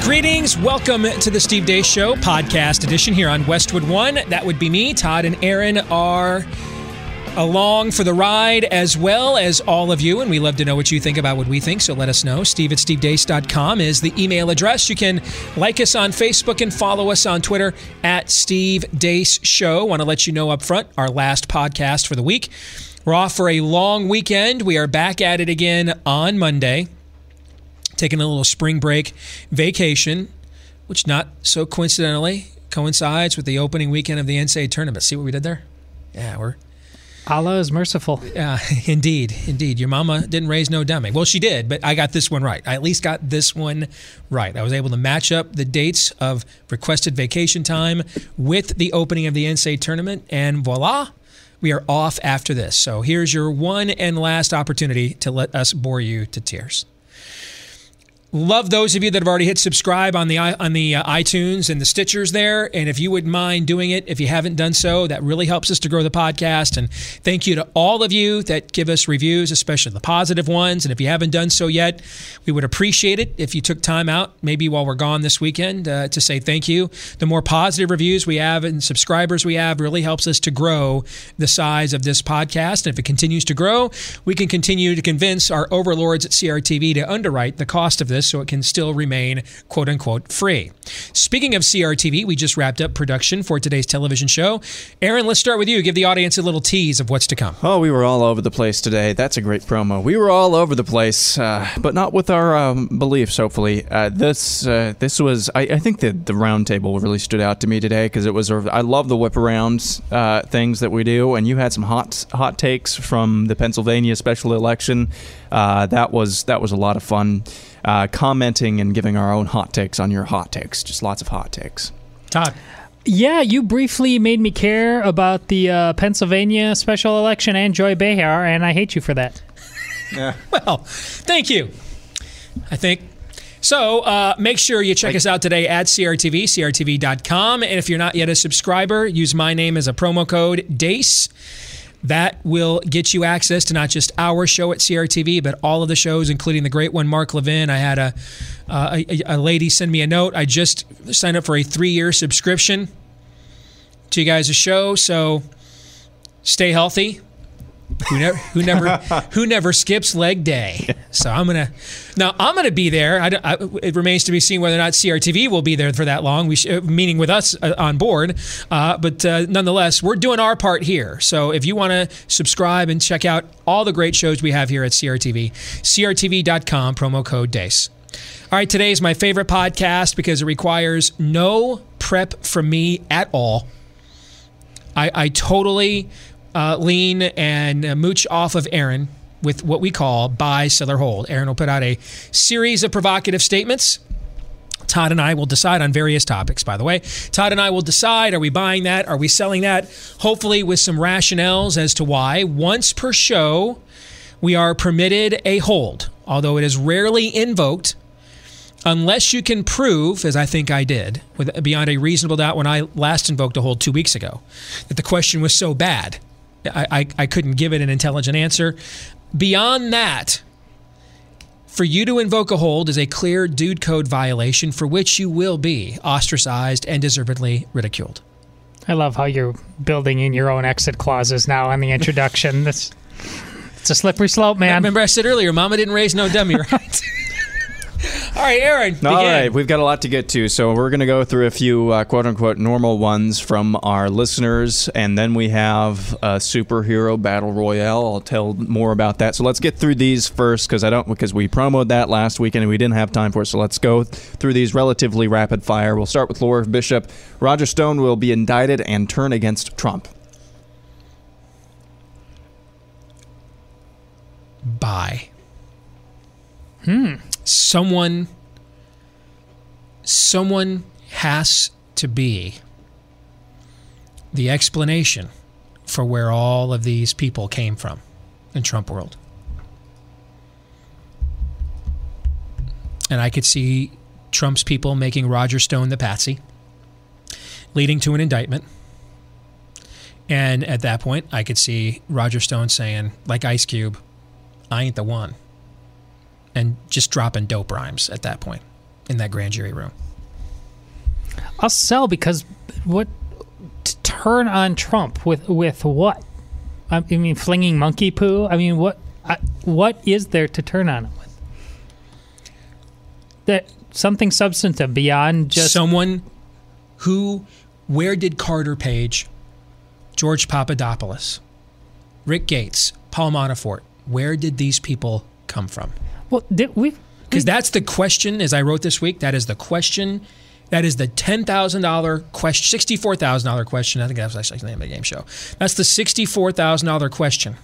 greetings. Welcome to the Steve Deace Show podcast edition here on Westwood One. That would be me. Todd and Aaron are along for the ride as well as all of you. And we love to know what you think about what we think. So let us know. Steve at stevedeace.com is the email address. You can like us on Facebook and follow us on Twitter at Steve Deace Show. Want to let you know up front our last podcast for the week. We're off for a long weekend. We are back at it again on Monday taking a little spring break vacation, which not so coincidentally coincides with the opening weekend of the NCAA tournament. See what we did there? Yeah, we're. Allah is merciful. Yeah, indeed, indeed. Your mama didn't raise no dummy. Well, she did, but I got this one right. I at least got this one right. I was able to match up the dates of requested vacation time with the opening of the NCAA tournament, and voila, we are off after this. So here's your one and last opportunity to let us bore you to tears. Love those of you that have already hit subscribe on the on the uh, iTunes and the Stitchers there. And if you wouldn't mind doing it, if you haven't done so, that really helps us to grow the podcast. And thank you to all of you that give us reviews, especially the positive ones. And if you haven't done so yet, we would appreciate it if you took time out, maybe while we're gone this weekend, uh, to say thank you. The more positive reviews we have and subscribers we have really helps us to grow the size of this podcast. And if it continues to grow, we can continue to convince our overlords at CRTV to underwrite the cost of this so it can still remain quote unquote free. Speaking of CRTV, we just wrapped up production for today's television show. Aaron, let's start with you. Give the audience a little tease of what's to come. Oh, we were all over the place today. That's a great promo. We were all over the place, uh, but not with our um, beliefs. Hopefully, uh, this uh, this was. I, I think that the roundtable really stood out to me today because it was. I love the whip arounds uh, things that we do, and you had some hot hot takes from the Pennsylvania special election. Uh, that was that was a lot of fun uh, commenting and giving our own hot takes on your hot takes. Just lots of hot takes. Todd. Yeah, you briefly made me care about the uh, Pennsylvania special election and Joy Behar, and I hate you for that. Yeah. Well, thank you. I think. So uh, make sure you check us out today at CRTV, CRTV.com. And if you're not yet a subscriber, use my name as a promo code DEACE. That will get you access to not just our show at CRTV, but all of the shows, including the great one, Mark Levin. I had a, uh, a, a lady send me a note. I just signed up for a three year subscription to you guys' show. So stay healthy. Who never, who never, who never skips leg day. So I'm gonna, now I'm gonna be there. I, I, it remains to be seen whether or not CRTV will be there for that long. We sh- meaning with us uh, on board, uh, but uh, nonetheless, we're doing our part here. So if you want to subscribe and check out all the great shows we have here at CRTV, CRTV.com promo code DEACE. All right, today is my favorite podcast because it requires no prep from me at all. I, I totally uh, lean and uh, mooch off of Aaron with what we call buy, sell, or hold. Aaron will put out a series of provocative statements. Todd and I will decide on various topics, by the way. Todd and I will decide are we buying that? Are we selling that? Hopefully, with some rationales as to why. Once per show, we are permitted a hold, although it is rarely invoked unless you can prove, as I think I did, with beyond a reasonable doubt when I last invoked a hold two weeks ago, that the question was so bad I, I, I couldn't give it an intelligent answer. Beyond that, for you to invoke a hold is a clear dude code violation for which you will be ostracized and deservedly ridiculed. I love how you're building in your own exit clauses now on the introduction. That's it's a slippery slope, man. Remember, I said earlier, Mama didn't raise no dummy, right? All right, Aaron. Begin. All right, we've got a lot to get to, so we're going to go through a few uh, quote unquote normal ones from our listeners, and then we have a superhero battle royale. I'll tell more about that. So let's get through these first, because I don't because we promoted that last weekend and we didn't have time for it. So let's go through these relatively rapid fire. We'll start with Laura Bishop. Roger Stone will be indicted and turn against Trump. Bye. Hmm. Someone someone has to be the explanation for where all of these people came from in Trump world. And I could see Trump's people making Roger Stone the patsy, leading to an indictment. And at that point, I could see Roger Stone saying, like Ice Cube, I ain't the one. And just dropping dope rhymes at that point in that grand jury room. I'll sell because what to turn on Trump with with what? I mean, flinging monkey poo. I mean, what I, what is there to turn on him with? That something substantive beyond just someone who where did Carter Page, George Papadopoulos, Rick Gates, Paul Manafort, where did these people come from? Well, we Because that's the question, as I wrote this week, that is the question. That is the $10,000 question, $64,000 question. I think that was actually the name of the game show. That's the $64,000 question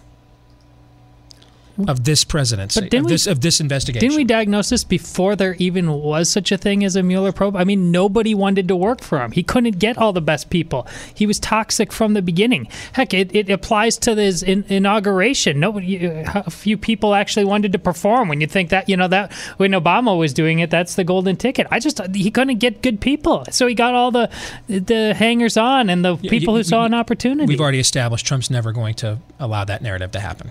of this presidency, But didn't of we- this, of this investigation. Didn't we diagnose this before there even was such a thing as a Mueller probe? I mean, nobody wanted to work for him. He couldn't get all the best people. He was toxic from the beginning. Heck, it, it applies to his in, inauguration. Nobody, uh, a few people actually wanted to perform. When you think that, you know, that when Obama was doing it, that's the golden ticket. I just he couldn't get good people, so he got all the the hangers on and the people you- who saw an opportunity. We've already established Trump's never going to allow that narrative to happen.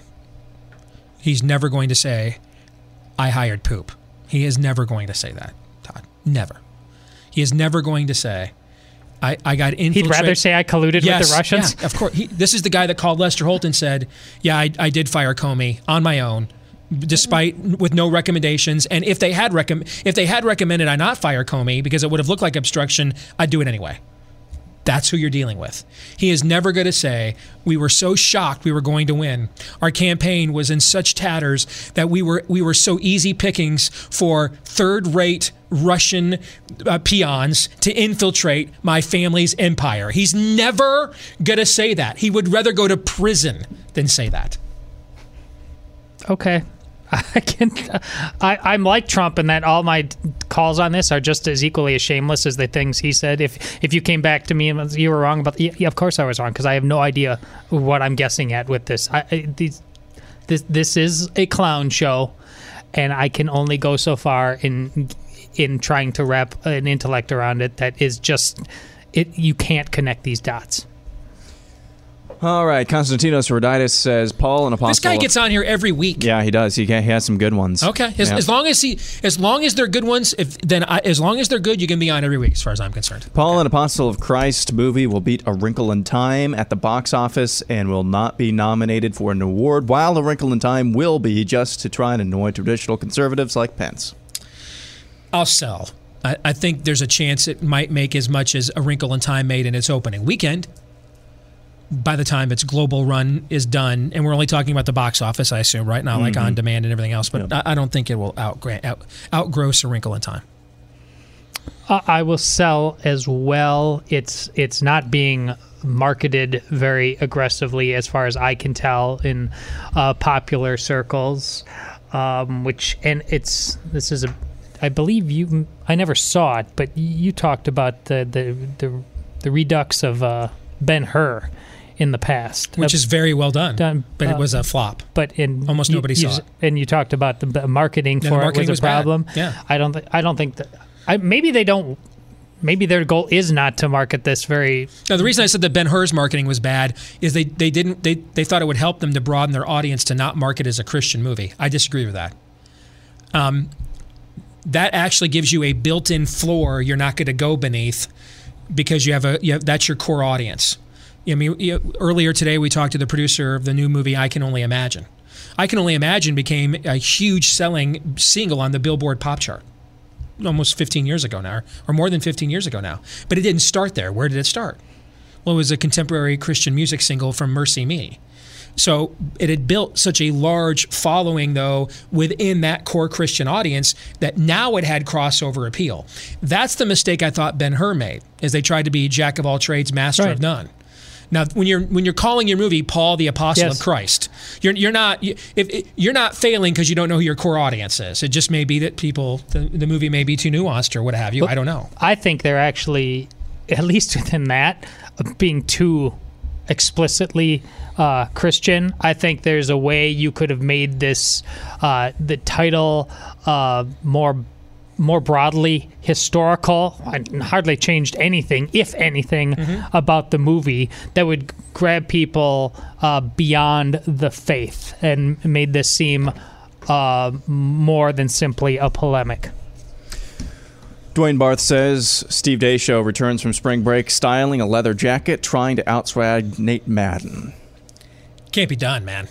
He's never going to say, I hired poop. He is never going to say that, Todd. Never. He is never going to say, I, I got infiltrated. He'd rather say I colluded with the Russians. Yeah, of course. He, this is the guy that called Lester Holt and said, Yeah, I, I did fire Comey on my own. Despite with no recommendations, and if they had recomm- if they had recommended I not fire Comey because it would have looked like obstruction, I'd do it anyway. That's who you're dealing with. He is never going to say, We were so shocked we were going to win. Our campaign was in such tatters that we were, we were so easy pickings for third rate Russian uh, peons to infiltrate my family's empire. He's never going to say that. He would rather go to prison than say that. Okay. I can. I, I'm like Trump in that all my calls on this are just as equally as shameless as the things he said. If if you came back to me and you were wrong about, yeah, of course I was wrong because I have no idea what I'm guessing at with this. I, these, this this is a clown show, and I can only go so far in in trying to wrap an intellect around it that is just it. You can't connect these dots. All right, Konstantinos Roditis says Paul and Apostle. This guy gets on here every week. Yeah, he does. He, he has some good ones. Okay, as, Yeah. as long as he, as long as they're good ones, if then I, as long as they're good, you can be on every week, as far as I'm concerned. Paul and Apostle of Christ movie will beat A Wrinkle in Time at the box office and will not be nominated for an award, while A Wrinkle in Time will be just to try and annoy traditional conservatives like Pence. I'll sell. I, I think there's a chance it might make as much as A Wrinkle in Time made in its opening weekend. By the time its global run is done, and we're only talking about the box office, I assume, right now, like on demand and everything else. But I, I don't think it will outgra- out, outgross A Wrinkle in Time. I I will sell as well. It's it's not being marketed very aggressively, as far as I can tell, in uh, popular circles. Um, which and it's this is a, I believe you. I never saw it, but you talked about the the the, the redux of uh, Ben Hur in the past, which Uh, is very well done, done, but it uh, was a flop. but in Almost you- nobody you saw it. And you talked about the marketing for the it was was a bad. problem. Yeah. I don't. Th- I don't think that. I, maybe they don't. Maybe their goal is not to market this very. Now, the reason I said that Ben Hur's marketing was bad is they, they didn't they, they thought it would help them to broaden their audience to not market as a Christian movie. I disagree with that. Um, that actually gives you a built-in floor you're not going to go beneath because you have a you have, that's your core audience. I mean, earlier today we talked to the producer of the new movie I Can Only Imagine. I Can Only Imagine became a huge selling single on the Billboard pop chart almost 15 years ago now, or more than 15 years ago now. But it didn't start there. Where did it start? Well, it was a contemporary Christian music single from MercyMe. So it had built such a large following, though, within that core Christian audience that now it had crossover appeal. That's the mistake I thought Ben Hur made, is they tried to be jack of all trades, master Right. of none. Now, when you're when you're calling your movie Paul the Apostle Yes. of Christ, you're you're not you- if, you're not failing because you don't know who your core audience is. It just may be that people the, the movie may be too nuanced or what have you. I don't know. I think they're actually, at least within that, being too explicitly uh, Christian. I think there's a way you could have made this uh, the title uh, more more broadly historical and hardly changed anything, if anything, about the movie that would grab people uh, beyond the faith and made this seem uh, more than simply a polemic. Dwayne Barth says Steve Deace Show returns from spring break styling a leather jacket, trying to outswag Nate Madden. Can't be done, man.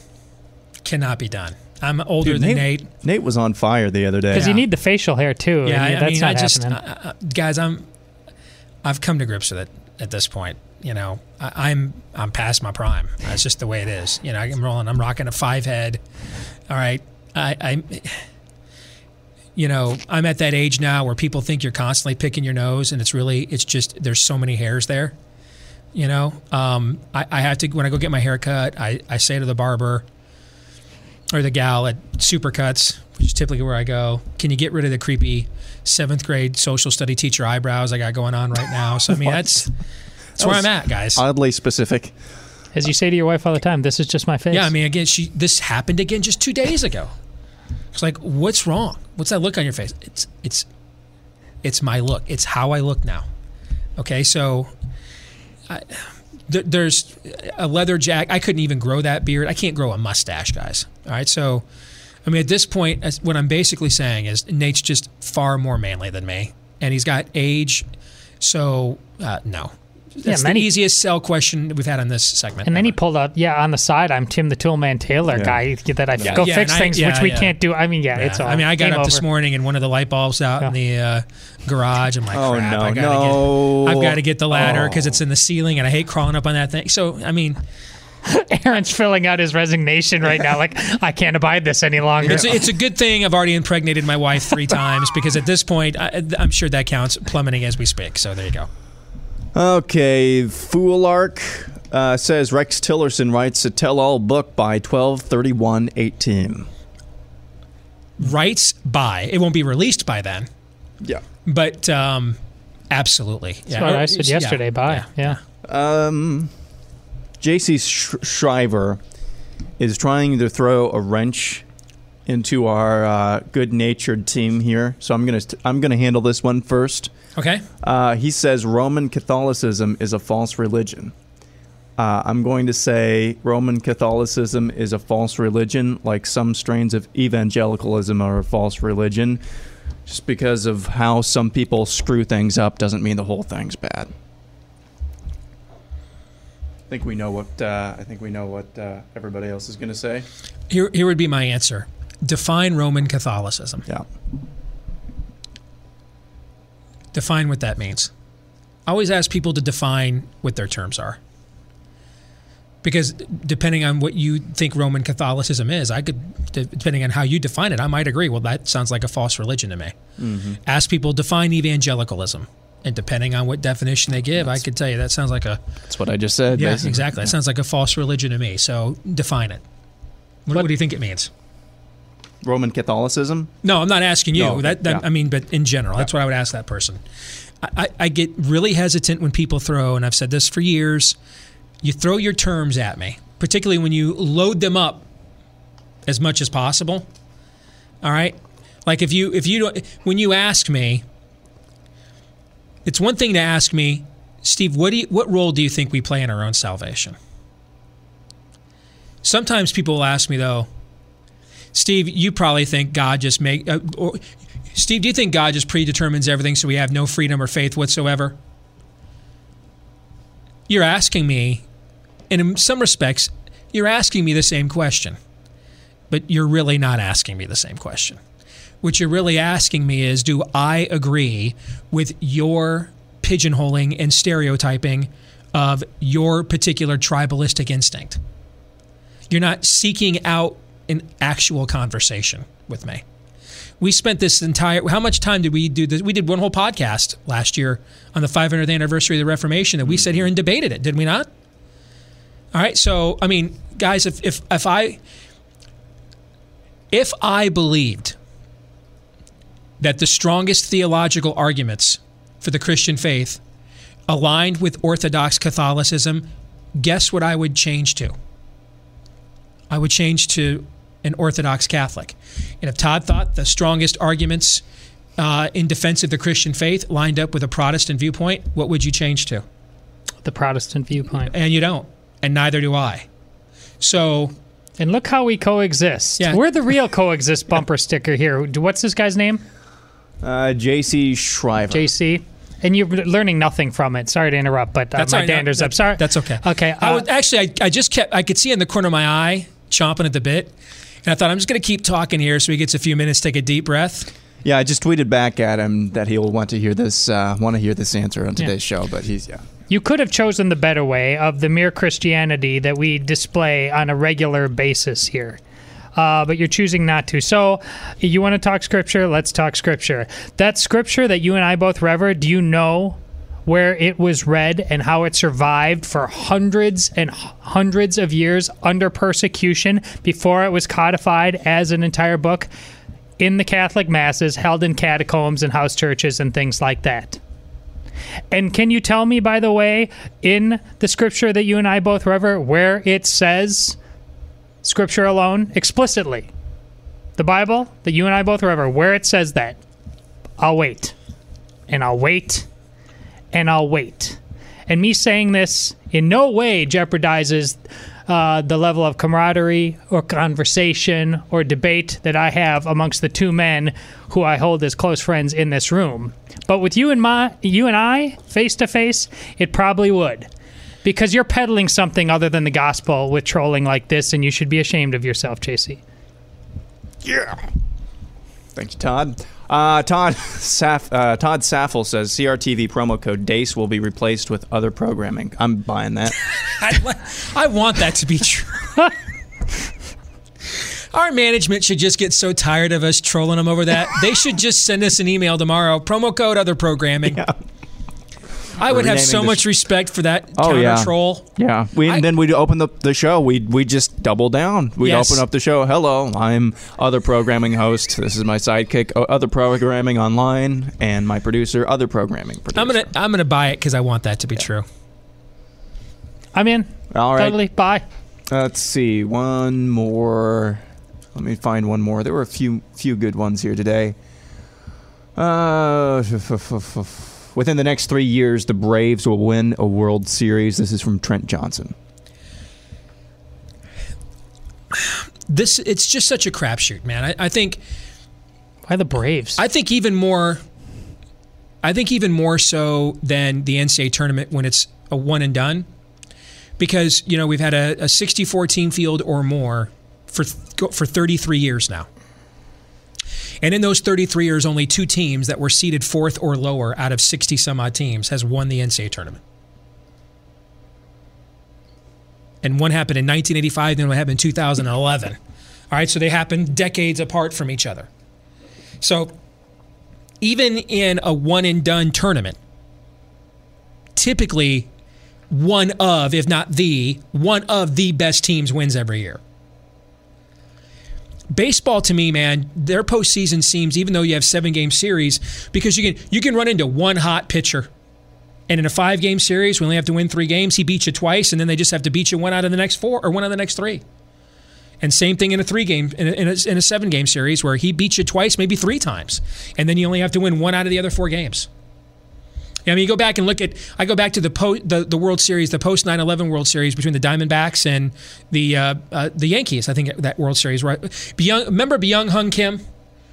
Cannot be done. I'm older Dude, than Nate, Nate. Nate was on fire the other day. Because you need the facial hair too. Yeah, and I, I that's mean, not I just, happening. I, I, guys, I'm, I've come to grips with it at this point. You know, I, I'm, I'm past my prime. That's just the way it is. You know, I'm rolling. I'm rocking a five head. All right, I, I, you know, I'm at that age now where people think you're constantly picking your nose, and it's really, it's just there's so many hairs there. You know, um, I, I have to when I go get my hair cut, I, I say to the barber or the gal at Supercuts, which is typically where I go, can you get rid of the creepy seventh grade social study teacher eyebrows I got going on right now? So I mean that's that's where I'm at, guys. Oddly specific. As you say to your wife all the time, this is just my face. Yeah, I mean again, she this happened again just two days ago. It's like, what's wrong? What's that look on your face? It's it's it's my look. It's how I look now. Okay, so I, th- there's a leather jacket. I couldn't even grow that beard. I can't grow a mustache, guys. All right, so I mean, at this point, what I'm basically saying is Nate's just far more manly than me, and he's got age. So uh, no, that's then the easiest sell question we've had on this segment. And then he pulled out, yeah, on the side, I'm Tim the Toolman Taylor Yeah. guy that I go Yeah, fix I- things, yeah, which we yeah. can't do. I mean, yeah, Yeah. it's all. I mean, I got game up this morning and one of the light bulbs out in the uh, garage. I'm like, Oh, crap, no, I gotta no. get, I've got to get the ladder Oh. because it's in the ceiling, and I hate crawling up on that thing. So, I mean, Aaron's filling out his resignation right now. Like, I can't abide this any longer. it's, it's a good thing I've already impregnated my wife three times because at this point, I, I'm sure that counts plummeting as we speak. So there you go. Okay, Foolark uh, says Rex Tillerson writes a tell-all book by 123118. Writes by it won't be released by then, Yeah. but um, absolutely. That's what I said yesterday. Bye. Yeah. Um, J.C. Sh- Shriver is trying to throw a wrench into our uh, good-natured team here, so I'm gonna I'm gonna handle this one first. Okay. Uh, he says Roman Catholicism is a false religion. Uh, I'm going to say Roman Catholicism is a false religion, like some strains of evangelicalism are a false religion. Just because of how some people screw things up doesn't mean the whole thing's bad. I think we know what uh, I think we know what uh, everybody else is going to say. Here, here would be my answer. Define Roman Catholicism. Yeah. define what that means. I always ask people to define what their terms are. Because depending on what you think Roman Catholicism is, I could, depending on how you define it, I might agree. Well, that sounds like a false religion to me. Mm-hmm. Ask people define evangelicalism, and depending on what definition they give, I could tell you that sounds like a That's what I just said. yeah, basically. exactly. That sounds like a false religion to me. So define it. What, what do you think it means? Roman Catholicism. No, I'm not asking you. No, that, that yeah. I mean, but in general, that's what I would ask that person. I, I, I get really hesitant when people throw, and I've said this for years. You throw your terms at me, particularly when you load them up as much as possible. All right, like if you if you don't when you ask me, it's one thing to ask me, Steve. What do you, what role do you think we play in our own salvation? Sometimes people will ask me though, Steve, you probably think God just make uh, or Steve, do you think God just predetermines everything so we have no freedom or faith whatsoever? You're asking me, and in some respects, you're asking me the same question, but you're really not asking me the same question. What you're really asking me is do I agree with your pigeonholing and stereotyping of your particular tribalistic instinct? You're not seeking out an actual conversation with me. We spent this entire. How much time did we do this? We did one whole podcast last year on the 500th anniversary of the Reformation that we sat here and debated it, did we not? All right. So, I mean, guys, if if if I if I believed that the strongest theological arguments for the Christian faith aligned with Orthodox Catholicism, guess what I would change to? I would change to an Orthodox Catholic. And if Todd thought the strongest arguments uh, in defense of the Christian faith lined up with a Protestant viewpoint, what would you change to? The Protestant viewpoint. And you don't, and neither do I. So, And look how we coexist. Yeah. We're the real coexist bumper sticker here. What's this guy's name? Uh, J.C. Shriver. JC. And you're learning nothing from it. Sorry to interrupt, but uh, That's my all right. No, dander's up. Sorry. That's okay. Okay. I uh, was actually I, I just kept I could see in the corner of my eye chomping at the bit. And I thought I'm just going to keep talking here so he gets a few minutes, take a deep breath. Yeah, I just tweeted back at him that he'll want to hear this uh, want to hear this answer on today's show, but he's yeah. You could have chosen the better way of the mere Christianity that we display on a regular basis here. Uh, but you're choosing not to. So, you want to talk scripture? Let's talk scripture. That scripture that you and I both revered, do you know where it was read and how it survived for hundreds and hundreds of years under persecution before it was codified as an entire book in the Catholic masses held in catacombs and house churches and things like that? And can you tell me, by the way, in the scripture that you and I both rever, where it says scripture alone explicitly? The Bible that you and I both rever, where it says that? I'll wait. And I'll wait. And I'll wait. And me saying this in no way jeopardizes uh, the level of camaraderie or conversation or debate that I have amongst the two men who I hold as close friends in this room. But with you and my, you and I face to face, it probably would, because you're peddling something other than the gospel with trolling like this, and you should be ashamed of yourself, JC. Thank you, Todd. Uh, Todd Saf- uh, Todd Saffel says CRTV promo code DEACE will be replaced with other programming. I'm buying that. I, I want that to be true. Our management should just get so tired of us trolling them over that. They should just send us an email tomorrow. Promo code other programming. I would have so much sh- respect for that Oh, counter yeah. troll. Yeah, we I- and then we'd open the the show. We we just double down. We'd Yes. open up the show. Hello, I'm other programming host. This is my sidekick, other programming online, and my producer, other programming producer. I'm gonna I'm gonna buy it because I want that to be true. I'm in. All right. Totally. Bye. Let's see. One more. Let me find one more. There were a few few good ones here today. Uh, within the next three years, the Braves will win a World Series. This is from Trent Johnson. This it's just such a crapshoot, man. I, I think Why the Braves? I think even more. I think even more so than the NCAA tournament when it's a one and done, because you know we've had a, a 64 team field or more for for 33 years now, and in those 33 years, only two teams that were seeded fourth or lower out of 60 some odd teams has won the NCAA tournament. And one happened in 1985, then one happened in 2011. All right, so they happened decades apart from each other. So even in a one and done tournament, typically one of, if not the, one of the best teams wins every year. Baseball to me, man, their postseason seems, even though you have seven game series, because you can you can run into one hot pitcher. And in a five game series, we only have to win three games. He beats you twice, and then they just have to beat you one out of the next four or one out of the next three. And same thing in a three game in a, in a, in a seven game series where he beats you twice, maybe three times, and then you only have to win one out of the other four games. I mean, you go back and look at. I go back to the po, the, the World Series, the post 9/11 World Series between the Diamondbacks and the uh, uh, the Yankees. I think that World Series, right? Byung, remember Byung Hyun Kim,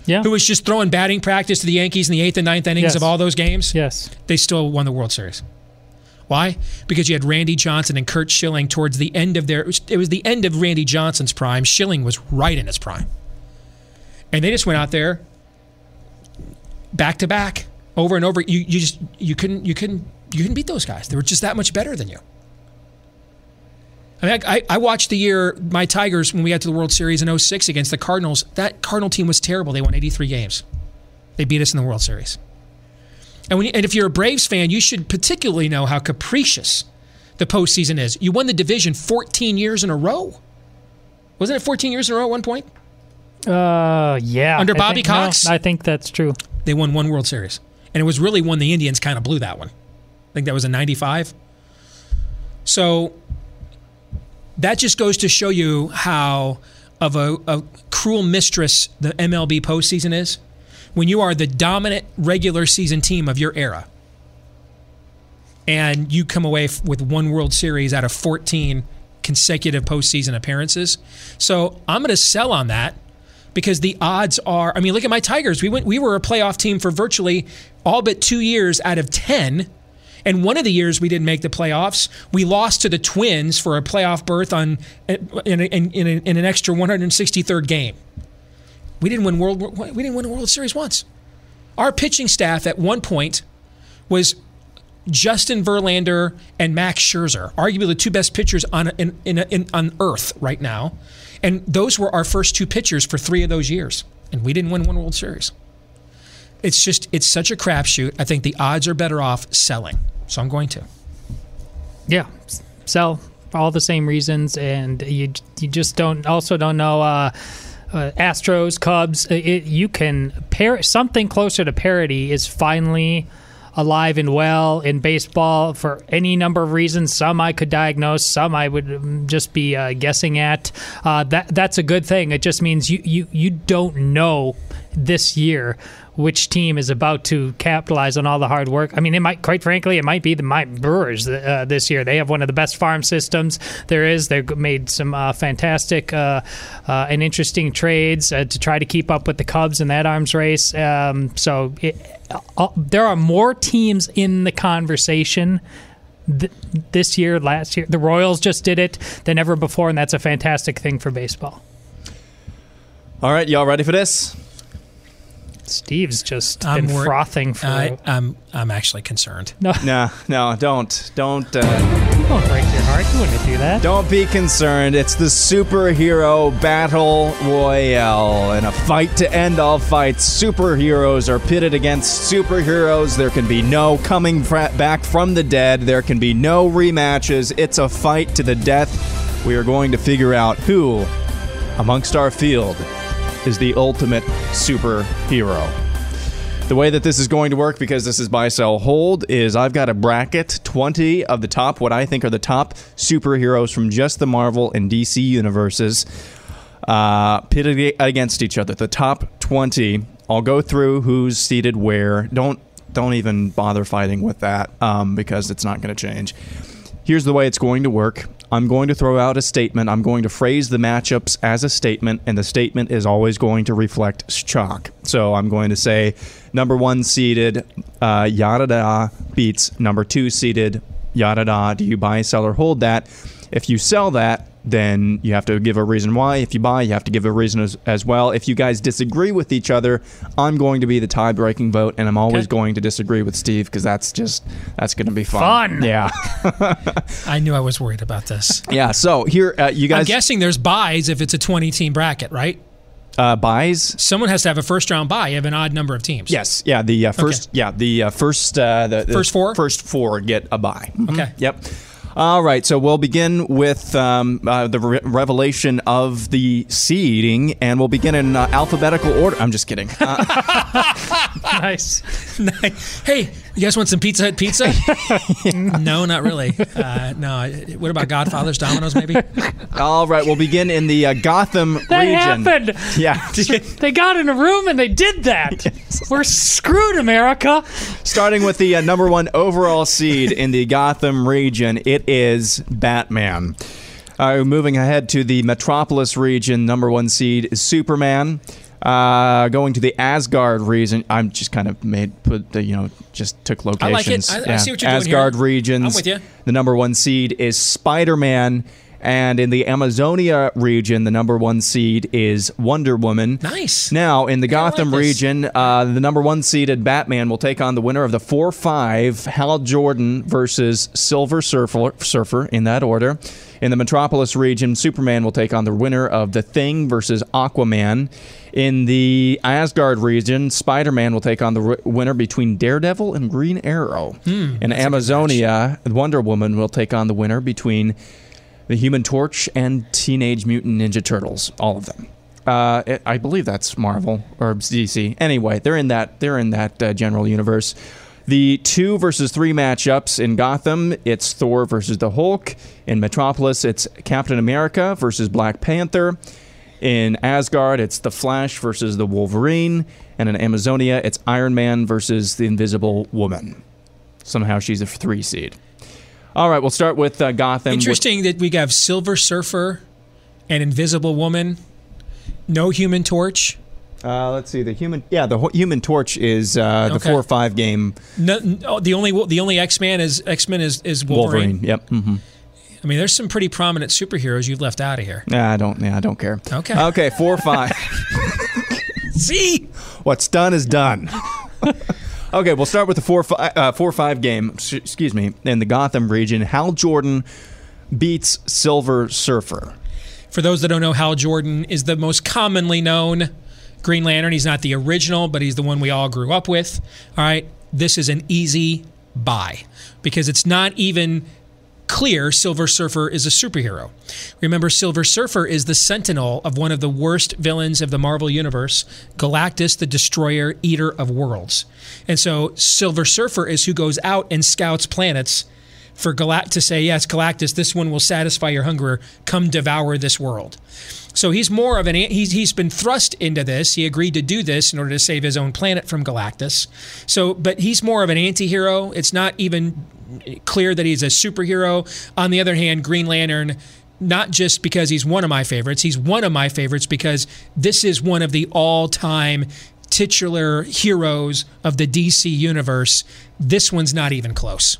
yeah. who was just throwing batting practice to the Yankees in the eighth and ninth innings Yes. of all those games. yes. They still won the World Series. Why? Because you had Randy Johnson and Curt Schilling towards the end of their. It was the end of Randy Johnson's prime. Schilling was right in his prime, and they just went out there, back to back, over and over. You you just you couldn't you couldn't you couldn't beat those guys. They were just that much better than you. I mean, I, I watched the year my Tigers when we got to the World Series in 06 against the Cardinals. That Cardinal team was terrible. They won 83 games. They beat us in the World Series. And, when you, and if you're a Braves fan, you should particularly know how capricious the postseason is. You won the division 14 years in a row. Wasn't it 14 years in a row at one point? Uh, yeah. Under I Bobby think- no, Cox? I think that's true. They won one World Series. And it was really when the Indians kind of blew that one. I think that was in 95. So that just goes to show you how of a, a cruel mistress the MLB postseason is when you are the dominant regular season team of your era and you come away with one World Series out of 14 consecutive postseason appearances. So I'm going to sell on that because the odds are. I mean, look at my Tigers. We went. We were a playoff team for virtually all but two years out of 10. And one of the years we didn't make the playoffs, we lost to the Twins for a playoff berth on in, in, in, in, an extra 163rd game. We didn't win world. We didn't win a World Series once. Our pitching staff at one point was Justin Verlander and Max Scherzer, arguably the two best pitchers on in, in, in, on Earth right now, and those were our first two pitchers for three of those years, and we didn't win one World Series. It's just it's such a crapshoot. I think the odds are better off selling, so I'm going to. Yeah, sell for all the same reasons, and you you just don't also don't know. Uh, uh, Astros, Cubs, it, you can pair something closer to parity is finally alive and well in baseball for any number of reasons. Some I could diagnose, some I would um, just be uh, guessing at. Uh, that that's a good thing. It just means you you you don't know this year which team is about to capitalize on all the hard work. I mean, it might, quite frankly, it might be the Brewers uh, this year. They have one of the best farm systems there is. They've made some uh, fantastic uh, uh, and interesting trades uh, to try to keep up with the Cubs in that arms race. Um, so it, uh, there are more teams in the conversation th- this year, last year. The Royals just did it than ever before, and that's a fantastic thing for baseball. All right, y'all ready for this? Steve's just I'm been wor- frothing for. I, I'm I'm actually concerned. no, No, no, don't, don't, uh, don't break your heart. You wouldn't do that. don't be concerned. It's the superhero battle royale, and a fight to end all fights. Superheroes are pitted against superheroes. There can be no coming fra- back from the dead. There can be no rematches. It's a fight to the death. We are going to figure out who, amongst our field, is the ultimate superhero. The way that this is going to work, because this is buy, sell, hold, is I've got a bracket 20 of the top, what I think are the top superheroes from just the Marvel and DC universes, uh, pitted against each other. The top 20. I'll go through who's seated where. Don't don't even bother fighting with that um, because it's not going to change. Here's the way it's going to work. I'm going to throw out a statement. I'm going to phrase the matchups as a statement, and the statement is always going to reflect chalk. So I'm going to say number one seeded uh, yada da beats number two seeded yada da. Do you buy, sell, or hold that? If you sell that, then you have to give a reason why. If you buy, you have to give a reason as, as well. If you guys disagree with each other, I'm going to be the tie breaking vote, and I'm always Okay. going to disagree with Steve because that's just that's going to be fun. Fun. Yeah. I knew I was worried about this. Yeah, so here uh, you guys. I'm guessing there's buys if it's a 20 team bracket, right? uh, buys. Someone has to have a first round buy. You have an odd number of teams. Yes, yeah, the uh, first, yeah, the uh, first, uh, the, the First four? first four get a buy. Mhm. Okay. Yep. All right, so we'll begin with um, uh, the re- revelation of the seeding, and we'll begin in uh, alphabetical order. I'm just kidding. Uh, nice. hey, you guys want some Pizza Hut pizza? no, not really. Uh, no. What about Godfather's Domino's? Maybe. all right, we'll begin in the uh, Gotham That region. happened. Yeah. They got in a room and they did that. We're screwed, America. Starting with the uh, number one overall seed in the Gotham region, it is Batman. Uh, moving ahead to the Metropolis region, number one seed is Superman. Uh, going to the Asgard region, I'm just kind of made put the you know just took locations. I like it. I- I see what you're doing here. Asgard regions. I'm with you. The number one seed is Spider Man, And in the Amazonia region, the number one seed is Wonder Woman. Nice. Now, in the like Gotham this. region, uh, the number one seeded Batman will take on the winner of the 4 5 Hal Jordan versus Silver Surfer, Surfer, in that order. In the Metropolis region, Superman will take on the winner of The Thing versus Aquaman. In the Asgard region, Spider Man will take on the r- winner between Daredevil and Green Arrow. in Amazonia, Wonder Woman will take on the winner between the Human Torch and Teenage Mutant Ninja Turtles, all of them. Uh, it- I believe that's Marvel or DC. Anyway, they're in that they're in that uh, general universe. The two versus three matchups in Gotham, it's Thor versus the Hulk. In Metropolis, it's Captain America versus Black Panther. In Asgard, it's the Flash versus the Wolverine, and in Amazonia, it's Iron Man versus the Invisible Woman. Somehow, she's a three seed. All right, we'll start with uh, Gotham. Interesting that we have Silver Surfer and Invisible Woman. No Human Torch. Uh, let's see. The human, yeah, the Hu- Human Torch is uh, the Okay. four or five game No, no, the only the only X Man is X Men is, is Wolverine. Wolverine. Yep. hmm I mean, there's some pretty prominent superheroes you've left out of here. Nah, I don't. Yeah, I don't care. Okay. Okay. Four or five. See, What's done is done. okay, we'll start with the four fi- uh, four five game. Excuse me. In the Gotham region, Hal Jordan beats Silver Surfer. for those that don't know, Hal Jordan is the most commonly known Green Lantern. He's not the original, but he's the one we all grew up with. All right, this is an easy buy because it's not even clear Silver Surfer is a superhero. Remember, Silver Surfer is the sentinel of one of the worst villains of the Marvel Universe, Galactus, the Destroyer, Eater of Worlds. And so Silver Surfer is who goes out and scouts planets for Galact to say, yes, Galactus, this one will satisfy your hunger. Come devour this world. So he's more of an he's he's been thrust into this. He agreed to do this in order to save his own planet from Galactus. So, but he's more of an anti-hero. It's not even clear that he's a superhero. On the other hand, Green Lantern not just because he's one of my favorites, he's one of my favorites because this is one of the all-time titular heroes of the DC universe. This one's not even close.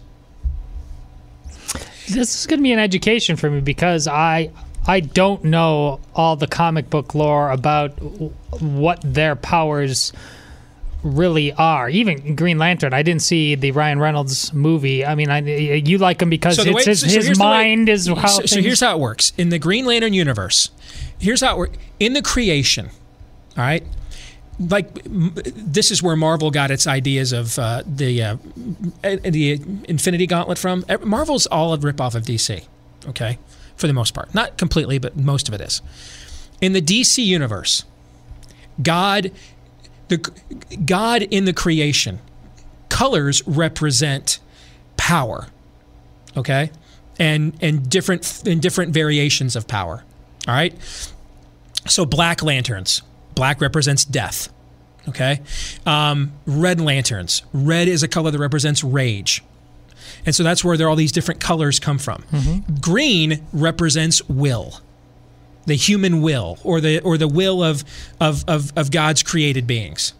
This is going to be an education for me because I I don't know all the comic book lore about what their powers really are. Even Green Lantern, I didn't see the Ryan Reynolds movie. I mean, I, you like him because it's way- his, so- so his the way- mind is how. So, so here's how it works in the Green Lantern universe. Here's how it works in the creation. All right, like this is where Marvel got its ideas of uh, the uh, the Infinity Gauntlet from. Marvel's all a ripoff of DC. Okay, for the most part, not completely, but most of it is. In the DC universe, God, the God in the creation, colors represent power okay and and different and different variations of power all right so black lanterns black represents death okay? Um, red lanterns. Red is a color that represents rage. And so that's where there all these different colors come from. Green represents will the human will or the or the will of of of, of god's created beings.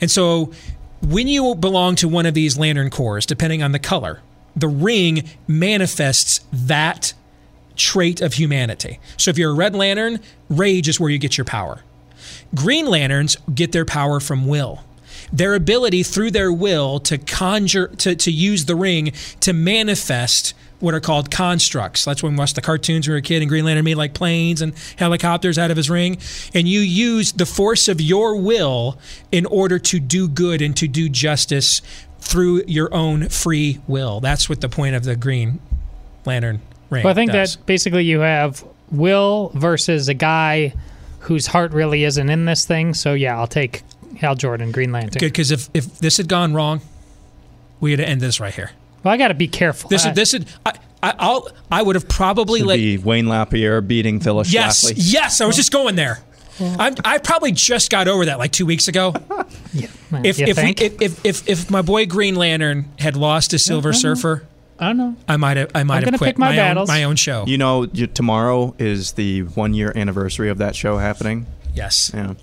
And so when you belong to one of these lantern corps, depending on the color, the ring manifests that trait of humanity. So if you're a red lantern, rage is where you get your power. Green lanterns get their power from will. Their ability through their will to conjure, to, to use the ring to manifest what are called constructs. That's when we watched the cartoons when we were a kid and Green Lantern made like planes and helicopters out of his ring. And you use the force of your will in order to do good and to do justice through your own free will. That's what the point of the Green Lantern ring Well, I think does. that basically you have Will versus a guy whose heart really isn't in this thing. So yeah, I'll take Hal Jordan, Green Lantern. Good, because if, if this had gone wrong, we had to end this right here. Well, I got to be careful. This is this is I, I I'll I would have probably To let be Wayne Lapierre beating Phyllis yes Schlafly. yes I was just going there. I'm, I probably just got over that like two weeks ago. Man, If you if, we, think? if if if if my boy Green Lantern had lost to Silver Surfer, I don't know. I might have I might I'm have gonna quit pick my own battles. my own show. You know, you, tomorrow is the one year anniversary of that show happening. yes. Yeah.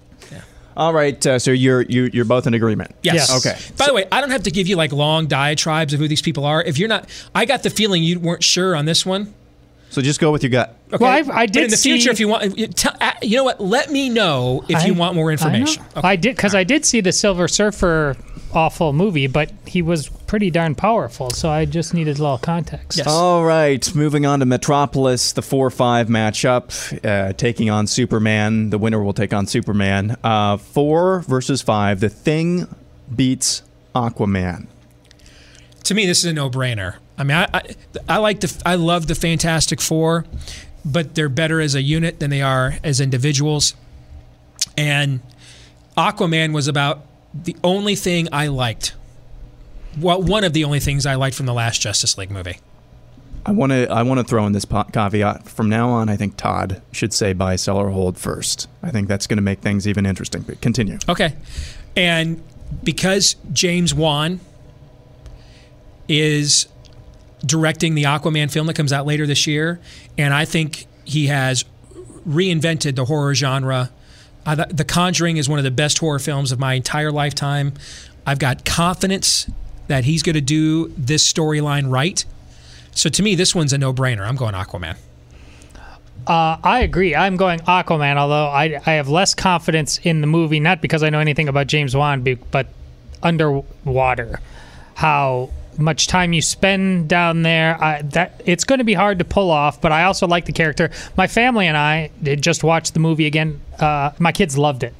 All right. Uh, so you're you, you're both in agreement. Yes. Yes. Okay. By the way, I don't have to give you like long diatribes of who these people are. If you're not, I got the feeling you weren't sure on this one. So just go with your gut. Okay. Well, I- I But did in the see- future, if you want, you, tell, uh, you know what? Let me know if you want more I information. I, did because I did see the Silver Surfer awful movie, but he was pretty darn powerful. So I just needed a little context. Yes. All right, moving on to Metropolis, the 4 5 matchup, uh, taking on Superman. The winner will take on Superman. Uh, 4 versus 5. The Thing beats Aquaman. to me, this is a no-brainer. I mean, I, I, I like the, I love the Fantastic Four, but they're better as a unit than they are as individuals. And Aquaman was about the only thing I liked. Well, one of the only things I liked from the last Justice League movie. I want to I want to throw in this caveat. From now on, I think Todd should say buy, sell, or hold first. I think that's going to make things even interesting. But continue. Okay. And because James Wan is directing the Aquaman film that comes out later this year, and I think he has reinvented the horror genre. The, Conjuring is one of the best horror films of my entire lifetime. I've got confidence that he's going to do this storyline right. So to me, this one's a no brainer. I'm going Aquaman. Uh, I agree. I'm going Aquaman, although I, I have less confidence in the movie, not because I know anything about James Wan, but underwater. How much time you spend down there, I, that it's going to be hard to pull off. But I also like the character. My family and I did just watch the movie again. Uh, my kids loved it.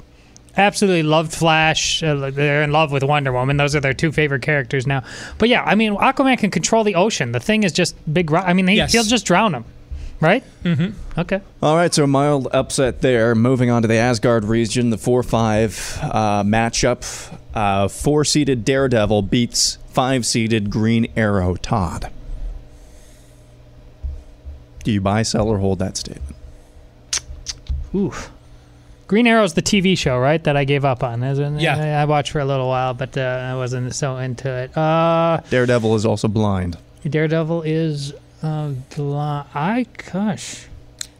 Absolutely loved Flash. Uh, they're in love with Wonder Woman. Those are their two favorite characters now. But yeah, I mean, Aquaman can control the ocean. The thing is just big. ro- I mean, he, Yes. he'll just drown him, right? Mm-hmm. Okay. All right, so a mild upset there. Moving on to the Asgard region, the 4 5 uh, matchup. Uh, four seeded Daredevil beats five seeded Green Arrow Todd. Do you buy, sell, or hold that statement? Oof. Green Arrow's the TV show, right? That I gave up on. Isn't? Yeah. I, I watched for a little while, but uh, I wasn't so into it. Uh, Daredevil is also blind. Daredevil is. Uh, blah, I gosh.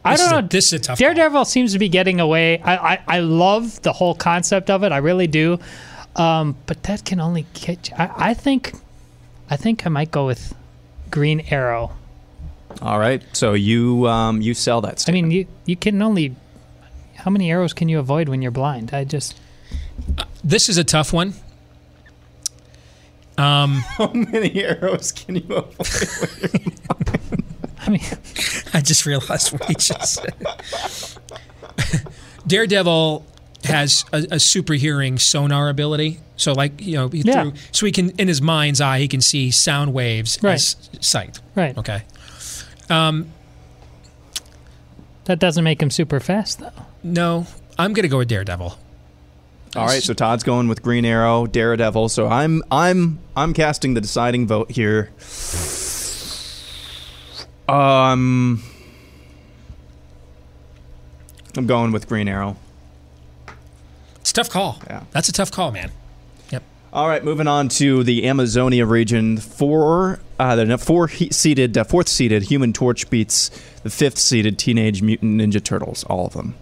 I This don't is a- know. this is a tough call. Daredevil seems to be getting away. I, I, I love the whole concept of it. I really do. Um, but that can only catch. I, I think. I think I might go with Green Arrow. All right, so you um, you sell that I mean, you you can only. How many arrows can you avoid when you're blind? I just. This is a tough one. Um, How many arrows can you avoid? I mean. I just realized what he just said. Daredevil has a, a super hearing sonar ability. So, like, you know, he Yeah. through, so he can, in his mind's eye, he can see sound waves Right. as sight. Right. Okay. Um, That doesn't make him super fast, though. No, I'm going to go with Daredevil. All right, so Todd's going with Green Arrow, Daredevil. So I'm I'm I'm casting the deciding vote here. Um, I'm going with Green Arrow. It's a tough call. Yeah. That's a tough call, man. Yep. All right, moving on to the Amazonia region. Four, uh, the four seated, uh, fourth seated Human Torch beats the fifth seeded Teenage Mutant Ninja Turtles. All of them.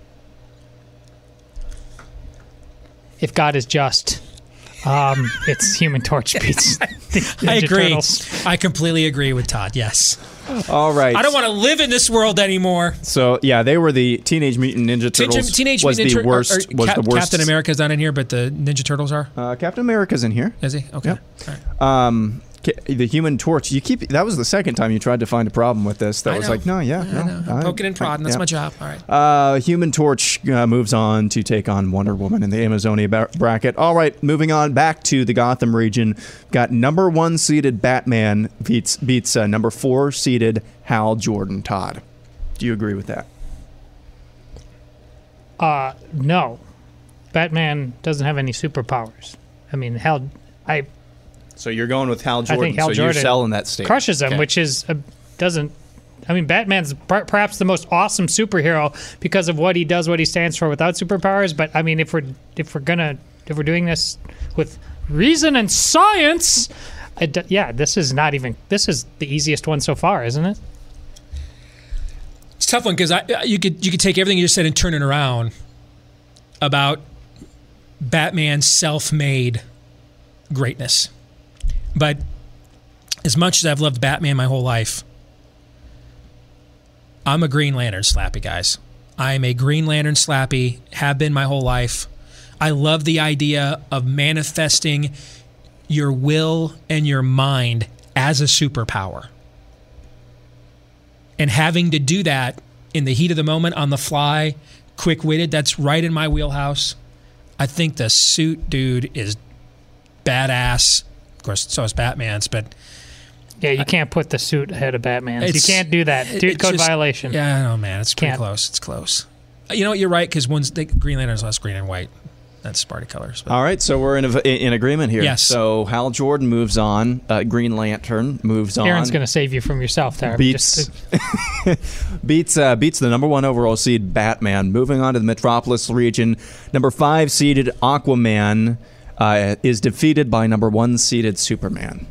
If God is just, um, it's Human Torch beats. I agree. Turtles. I completely agree with Todd. Yes. All right. I don't want to live in this world anymore. So yeah, they were the Teenage Mutant Ninja Turtles. Teenage was Mutant the Ninja Tur- worst. or- or was Cap- the worst. Captain America's not in here, but the Ninja Turtles are. Uh, Captain America's in here. Is he? Okay. Yep. All right. Um, ca- the Human Torch. You keep. That was the second time you tried to find a problem with this. That I was know. like, no, yeah, I no, know. I'm I- poking and prodding. That's yeah. my job. All right. Uh, Human Torch uh, moves on to take on Wonder Woman in the Amazonia ba- bracket. All right, moving on back to the Gotham region. Got number one seeded Batman beats beats uh, number four seeded Hal Jordan. Todd, do you agree with that? Uh, no. Batman doesn't have any superpowers. I mean, Hal I So you're going with Hal I Jordan. think Hal so Jordan you're selling that statement. crushes him, Okay. which is uh, doesn't. I mean, Batman's per- perhaps the most awesome superhero because of what he does, what he stands for without superpowers. But I mean, if we're if we're gonna if we're doing this with reason and science, it, d- yeah, this is not even this is the easiest one so far, isn't it? It's a tough one because I you could you could take everything you just said and turn it around about Batman's self-made greatness. But as much as I've loved Batman my whole life, I'm a Green Lantern slappy, guys. I am a Green Lantern slappy, have been my whole life. I love the idea of manifesting your will and your mind as a superpower. And having to do that in the heat of the moment on the fly, quick witted, that's right in my wheelhouse. I think the suit dude is badass. Of course, so is Batman's, but Yeah, you can't put the suit ahead of Batman's. You can't do that. Dude, it's code just- violation. Yeah, I know, man. It's pretty Can't. close. It's close. You know what? You're right because one's the Green Lantern's less green and white. That's party colors. But All right, so we're in a, in agreement here. Yes. So Hal Jordan moves on. Uh, Green Lantern moves on. Aaron's going to save you from yourself there. beats Just- beats uh, beats the number one overall seed Batman. Moving on to the Metropolis region, number five seeded Aquaman uh, is defeated by number one seeded Superman.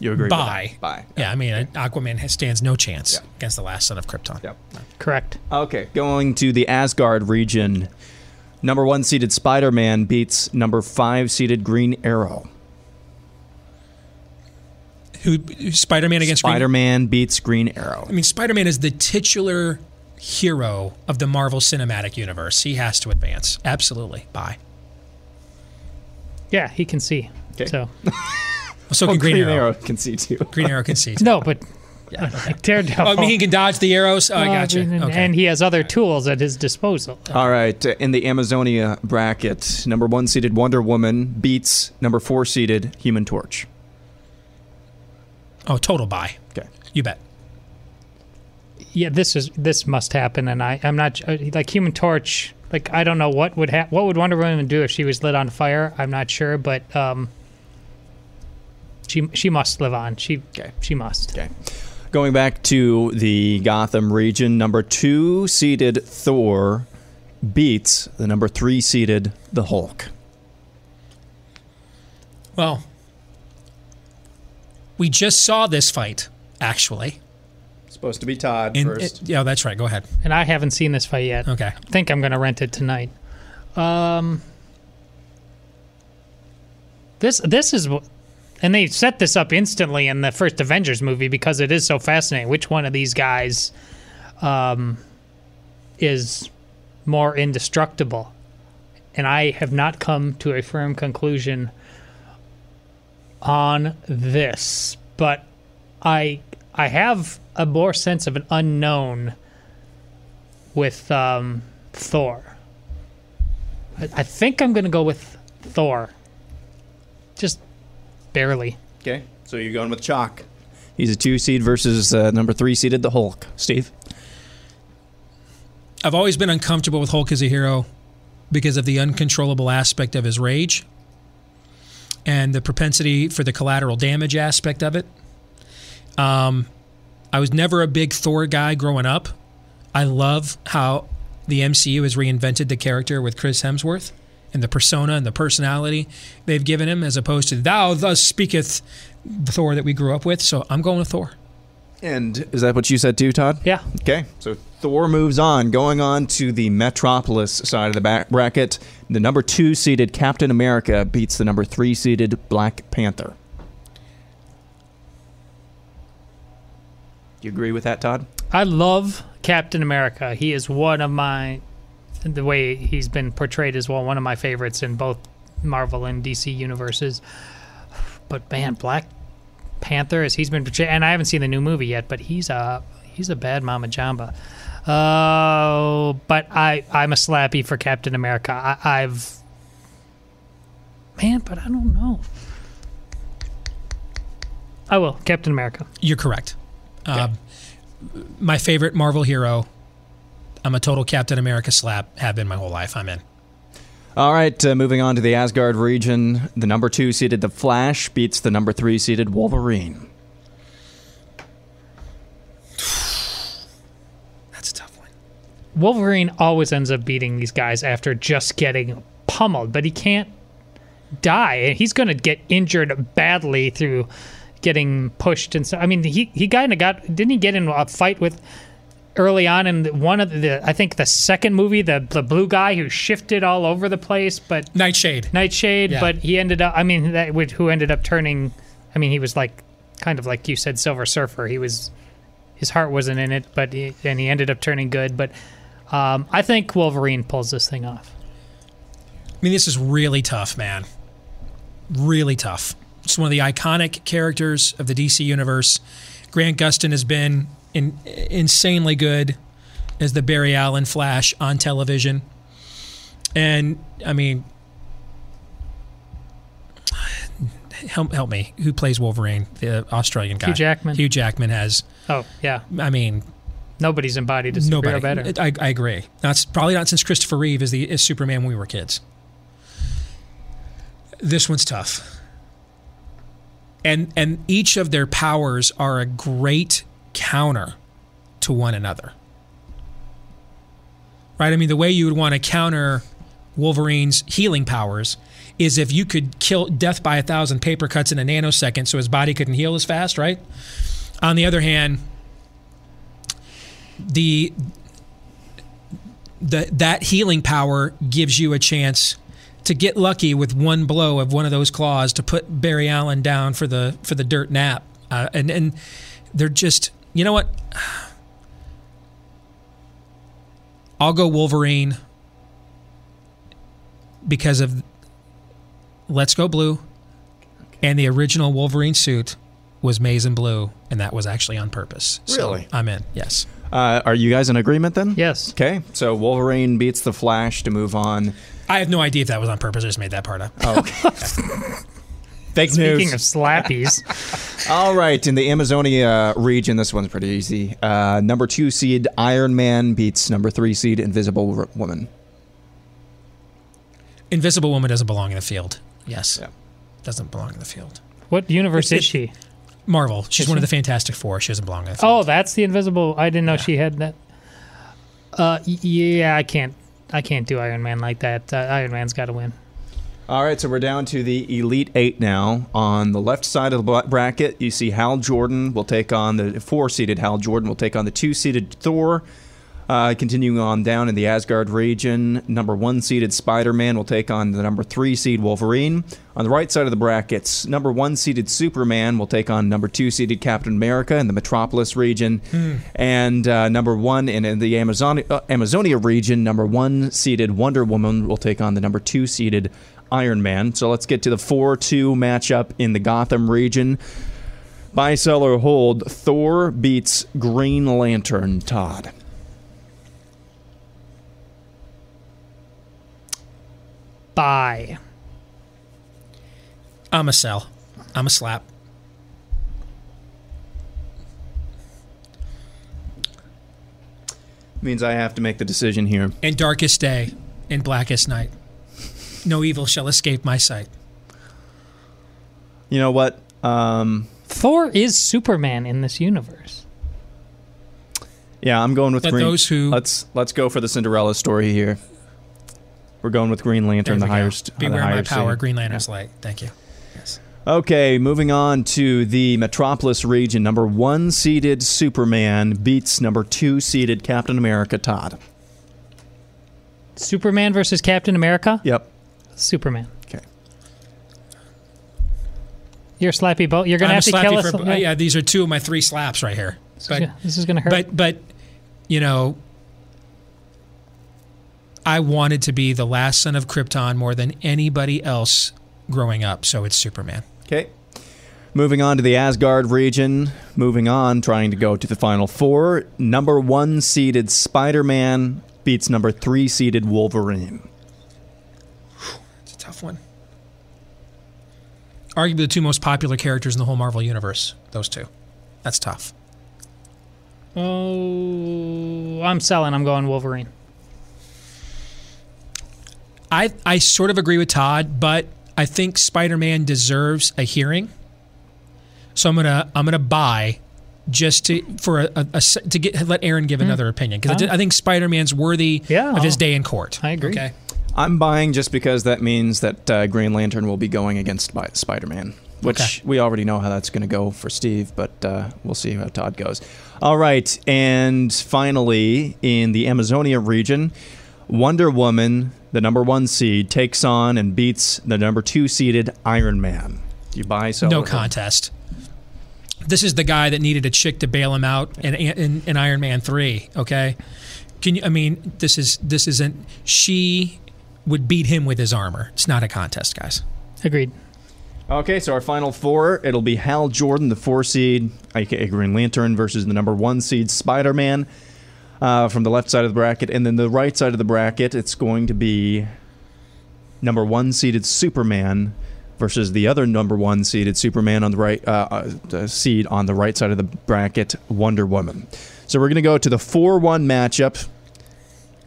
You agree? with Bye. Bye. yeah, I mean, Aquaman stands no chance Yeah. against the last son of Krypton. Yep. correct. Okay, going to the Asgard region. Number one seeded Spider Man beats number five seeded Green Arrow. Who Spider-Man against Green Arrow Spider Green? Man beats Green Arrow. I mean, Spider-Man is the titular hero of the Marvel Cinematic Universe. He has to advance. Absolutely. Bye. Yeah, he can see. Okay. So So can Green, Arrow. can see too. Green Arrow can see. Too. no, but Yeah, okay. Daredevil. Oh, I mean, he can dodge the arrows. Oh, I Well, gotcha. and, Okay. and he has other tools at his disposal. All right, uh, in the Amazonia bracket, number one seeded Wonder Woman beats number four seeded Human Torch. oh, total buy. Okay. You bet. Yeah, this is this must happen, and I I'm not uh, like Human Torch. Like I don't know what would ha- what would Wonder Woman do if she was lit on fire. I'm not sure, but um, she she must live on. She Okay. she must. Okay. Going back to the Gotham region, number two seeded Thor beats the number three seeded the Hulk. Well, we just saw this fight, actually. Supposed to be Todd first. it- yeah, that's right. Go ahead. And I haven't seen this fight yet. Okay. I think I'm gonna rent it tonight. Um, this this is, wh- and they set this up instantly in the first Avengers movie because it is so fascinating. Which one of these guys, um, is more indestructible? And I have not come to a firm conclusion on this, but I I have a more sense of an unknown with um, Thor. I, I think I'm going to go with Thor. Just barely. Okay. So you're going with Chalk. He's a two seed versus uh, number three seeded the Hulk. Steve? I've always been uncomfortable with Hulk as a hero because of the uncontrollable aspect of his rage and the propensity for the collateral damage aspect of it. Um, I was never a big Thor guy growing up. I love how the MCU has reinvented the character with Chris Hemsworth and the persona and the personality they've given him, as opposed to "Thou thus speaketh the Thor that we grew up with." So I'm going with Thor. And is that what you said too, Todd? Yeah. Okay, so Thor moves on, going on to the Metropolis side of the back bracket. The number two seeded Captain America beats the number three seeded Black Panther. You agree with that, Todd? I love Captain America. He is one of my, the way he's been portrayed as well, one of my favorites in both Marvel and DC universes. But man, Black Panther, as he's been portrayed, and I haven't seen the new movie yet, but he's a he's a bad mama jamba. Oh, but I I'm a slappy for Captain America. I, I've man, but I don't know. I will Captain America. You're correct. Um, my favorite Marvel hero. I'm a total Captain America slap. Have been my whole life. I'm in. All right, uh, moving on to the Asgard region. The number two seeded The Flash beats the number three seeded Wolverine. That's a tough one. Wolverine always ends up beating these guys after just getting pummeled, but he can't die. And He's going to get injured badly through getting pushed and so. I mean, he he kind of got didn't he get in a fight with early on in one of the I think the second movie the the blue guy who shifted all over the place, but Nightshade. Nightshade, Yeah. but he ended up. I mean, that would- who ended up turning. I mean, he was like kind of like you said, Silver Surfer. He was his heart wasn't in it, but he, and he ended up turning good. But um, I think Wolverine pulls this thing off. I mean, this is really tough, man. Really tough. One of the iconic characters of the DC universe. Grant Gustin has been in, insanely good as the Barry Allen Flash on television. And I mean, help help me. Who plays Wolverine? The Australian guy. Hugh Jackman. Hugh Jackman has. Oh yeah, I mean, nobody's embodied a superhero nobody. better. I, I agree. That's probably not since Christopher Reeve is the is Superman when we were kids. This one's tough. And and each of their powers are a great counter to one another. Right? I mean, the way you would want to counter Wolverine's healing powers is if you could kill death by a thousand paper cuts in a nanosecond so his body couldn't heal as fast, right? On the other hand, the the that healing power gives you a chance to get lucky with one blow of one of those claws to put Barry Allen down for the for the dirt nap. Uh, and and they're just you know what? I'll go Wolverine because of Let's Go Blue and the original Wolverine suit was maize and blue, and that was actually on purpose. So Really? I'm in. Yes. Uh, are you guys in agreement then? Yes. Okay, so Wolverine beats the Flash to move on. I have no idea if that was on purpose. I just made that part up. Oh, okay. Fake news. Speaking news. of slappies, All right, in the Amazonia region, this one's pretty easy. Uh, number two seed Iron Man beats number three seed Invisible R- Woman. Invisible Woman doesn't belong in the field. Yes. Yeah. Doesn't belong in the field. what universe It- is she? Marvel. She's Is one of the Fantastic Four. She doesn't belong in the field. Oh, that's the Invisible. I didn't know she had that. Uh, yeah, I can't. I can't do Iron Man like that. Uh, Iron Man's got to win. All right, so we're down to the Elite Eight now. On the left side of the bracket, you see Hal Jordan will take on the four seeded Hal Jordan will take on the two seeded Thor. Uh, continuing on down in the Asgard region, number one seeded Spider Man will take on the number three seed Wolverine. On the right side of the brackets, number one seeded Superman will take on number two seeded Captain America in the Metropolis region. And uh, number one in, in the Amazon- uh, Amazonia region, number one seeded Wonder Woman will take on the number two seeded Iron Man. So let's get to the 4 2 matchup in the Gotham region. Buy, sell, or hold. Thor beats Green Lantern. Todd. Bye. I'm a sell. I'm a slap. Means I have to make the decision here. In darkest day in blackest night. No evil shall escape my sight. You know what? Um, Thor is Superman in this universe. yeah, I'm going with Let Green. those who- let's let's go for the Cinderella story here. We're going with Green Lantern, the we go. higher. st- the Beware higher my power, seed. Green Lantern's light. Thank you. Yes. Okay, moving on to the Metropolis region. Number one seeded Superman beats number two seeded Captain America. Todd. Superman versus Captain America. Yep. Superman. Okay. You're slappy boat. You're gonna I'm have to slappy kill us. for- uh, yeah, these are two of my three slaps right here. But this is gonna hurt. but but you know I wanted to be the last son of Krypton more than anybody else growing up, so it's Superman. Okay. Moving on to the Asgard region. Moving on, trying to go to the final four. Number one seeded Spider Man beats number three seeded Wolverine. It's a tough one. Arguably the two most popular characters in the whole Marvel universe. Those two. That's tough. oh, I'm selling. I'm going Wolverine. I I sort of agree with Todd, but I think Spider-Man deserves a hearing. So I'm gonna I'm gonna buy just to for a, a- a to get let Aaron give another opinion because I, I think Spider-Man's worthy Yeah, of his day in court. I agree. Okay. I'm buying just because that means that uh, Green Lantern will be going against Spi- Spider Man, which Okay. we already know how that's going to go for Steve, but uh, we'll see how Todd goes. All right, and finally, in the Amazonia region, Wonder Woman, the number one seed, takes on and beats the number two seeded Iron Man. Do you buy, sell, No contest. this is the guy that needed a chick to bail him out in, in, in Iron Man three. Okay, can you? I mean, this is this isn't. She would beat him with his armor. It's not a contest, guys. Agreed. Okay, so our final four, it'll be Hal Jordan, the four seed, aka Green Lantern, versus the number one seed, Spider Man, uh, from the left side of the bracket. And then the right side of the bracket, it's going to be number one seeded Superman versus the other number one seeded Superman on the right uh, uh, seed on the right side of the bracket, Wonder Woman. So we're going to go to the 4 1 matchup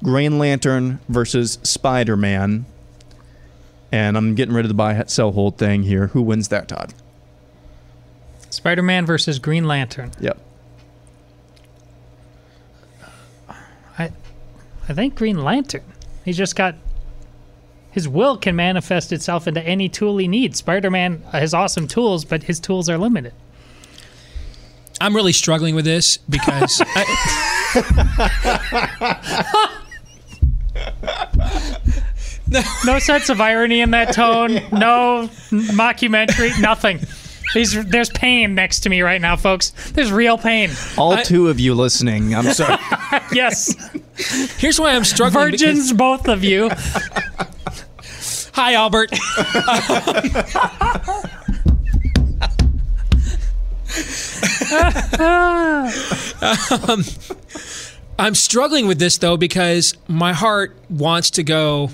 Green Lantern versus Spider Man. And I'm getting rid of the buy sell hold thing here. Who wins that, Todd? Spider Man versus Green Lantern. Yep. I think Green Lantern. He's just got. His will can manifest itself into any tool he needs. Spider Man has awesome tools, but his tools are limited. I'm really struggling with this because I, No sense of irony in that tone. No mockumentary. Nothing. These, there's pain next to me right now, folks. There's real pain. All two of you listening, I'm sorry. Yes, here's why I'm struggling. because- virgins, both of you. Hi, Albert. Um, I'm struggling with this though because my heart wants to go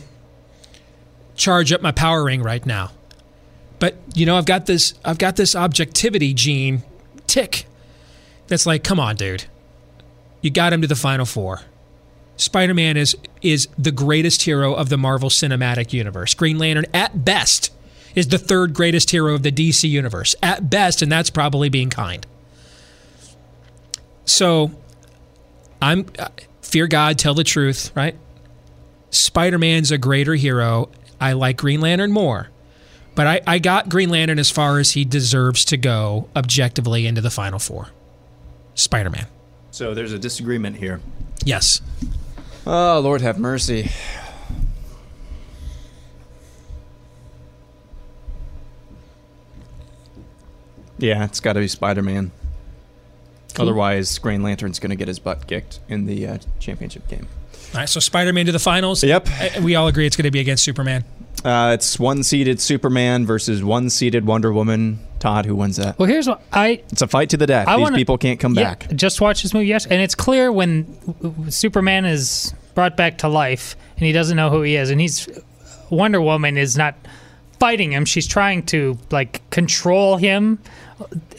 charge up my power ring right now. But you know, I've got this I've got this objectivity gene tick that's like, come on, dude. You got him to the final four. Spider-Man is is the greatest hero of the Marvel Cinematic Universe. Green Lantern at best is the third greatest hero of the DC universe. At best, and that's probably being kind. So, I'm uh, fear God, tell the truth, right? Spider-Man's a greater hero. I like Green Lantern more. But I, I got Green Lantern as far as he deserves to go objectively into the final four. Spider-Man. so there's a disagreement here. Yes. Oh, Lord have mercy. Yeah, it's got to be Spider Man. Otherwise, Green Lantern's going to get his butt kicked in the uh, championship game. All right, so Spider-Man to the finals. Yep. We all agree it's going to be against Superman. Uh, it's one seeded Superman versus one seeded Wonder Woman. Todd, who wins that? Well, here's what I It's a fight to the death. I These wanna- people can't come Yeah, back. just watch this movie, yes, and it's clear when w- w- Superman is brought back to life and he doesn't know who he is, and he's Wonder Woman is not fighting him; she's trying to like control him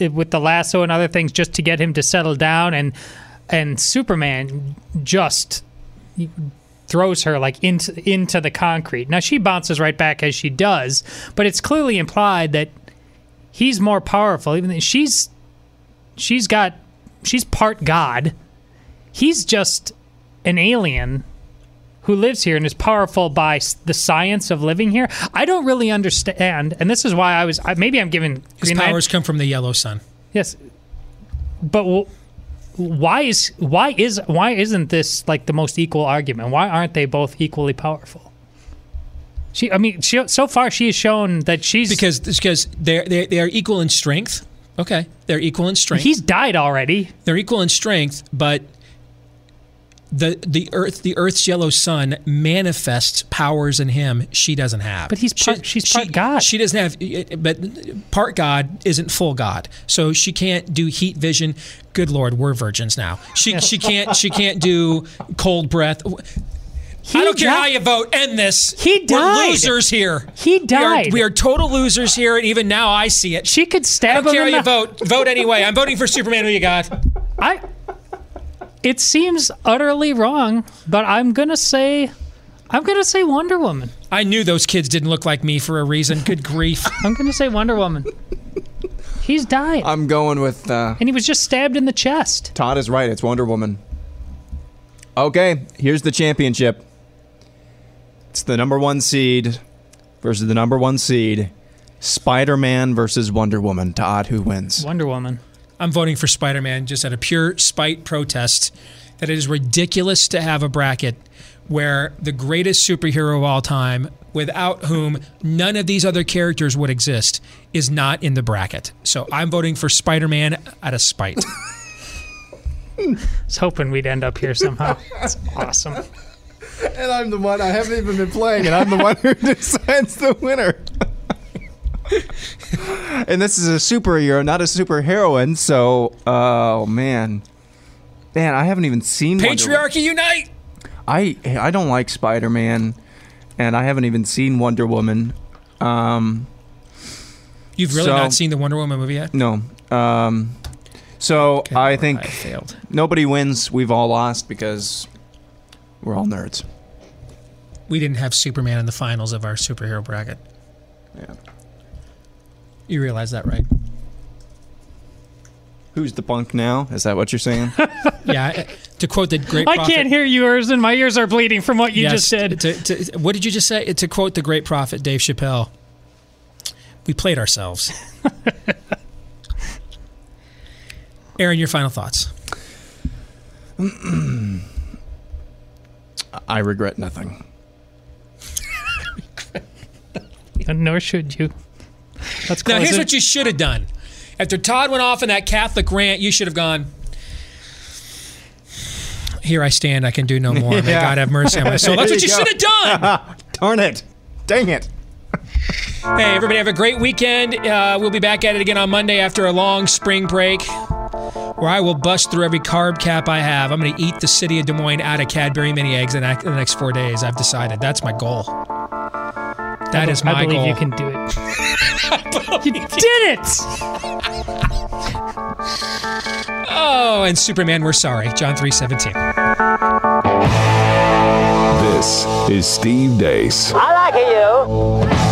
uh, with the lasso and other things just to get him to settle down, and and Superman just throws her like into into the concrete. Now she bounces right back as she does, but it's clearly implied that he's more powerful. Even though she's she's got she's part god. He's just an alien who lives here and is powerful by the science of living here. I don't really understand, and this is why I was I, maybe I'm giving His Green powers come from the yellow sun. Yes, but why is why is why isn't this like the most equal argument? Why aren't they both equally powerful? She, I mean, she, so far she has shown that she's Because because they're, they they are equal in strength. Okay, they're equal in strength. he's died already. they're equal in strength, but the the earth the Earth's yellow sun manifests powers in him she doesn't have. But he's part- she's part God. She doesn't have, but part God isn't full God, so she can't do heat vision. Good Lord, we're virgins now. She she can't she can't do cold breath. He I don't care how you vote. End this. He died. We're losers here. He We are- died. We are, total losers here, and even now I see it. She could stab I don't him care how you vote. Vote anyway. I'm voting for Superman. Who you got? I. It seems utterly wrong, but I'm gonna say, I'm gonna say Wonder Woman. I knew those kids didn't look like me for a reason. Good grief. I'm gonna say Wonder Woman. He's died, I'm going with uh, and he was just stabbed in the chest. Todd is right. It's Wonder Woman. Okay, here's the championship. It's the number one seed versus the number one seed. Spider Man versus Wonder Woman. Todd, who wins? Wonder Woman. I'm voting for Spider Man just out of pure spite protest that it is ridiculous to have a bracket where the greatest superhero of all time, without whom none of these other characters would exist, is not in the bracket. So I'm voting for Spider Man out of spite. I was hoping we'd end up here somehow. That's awesome. And I'm the one I haven't even been playing, and I'm the one who decides the winner. and this is a superhero, not a superheroine. So, oh man, man, I haven't even seen Patriarchy unite! I I don't like Spider Man, and I haven't even seen Wonder Woman. Um, You've really So- not seen the Wonder Woman movie yet? no. Um, so Okay, I think I failed. nobody wins. We've all lost because we're all nerds. We didn't have Superman in the finals of our superhero bracket. Yeah. You realize that, right? Who's the punk now? Is that what you're saying? Yeah. To quote the great I can't hear yours, and my ears are bleeding from what you Yes, just said. To, to, what did you just say? To quote the great prophet Dave Chappelle, we played ourselves. Aaron, your final thoughts. I regret nothing. And nor should you. Let's Now, here's it. what you should have done. After Todd went off in that Catholic rant, you should have gone. Here I stand. I can do no more. May Yeah. God have mercy on my soul. That's what you you should have done. Darn it! Dang it! Hey, everybody, have a great weekend. Uh, we'll be back at it again on Monday after a long spring break, where I will bust through every carb cap I have. I'm going to eat the city of Des Moines out of Cadbury mini eggs in the next four days. I've decided that's my goal. That is my I believe goal. you can do it. you did it! Oh, and Superman, we're sorry. John three seventeen. This is Steve Deace. I like you.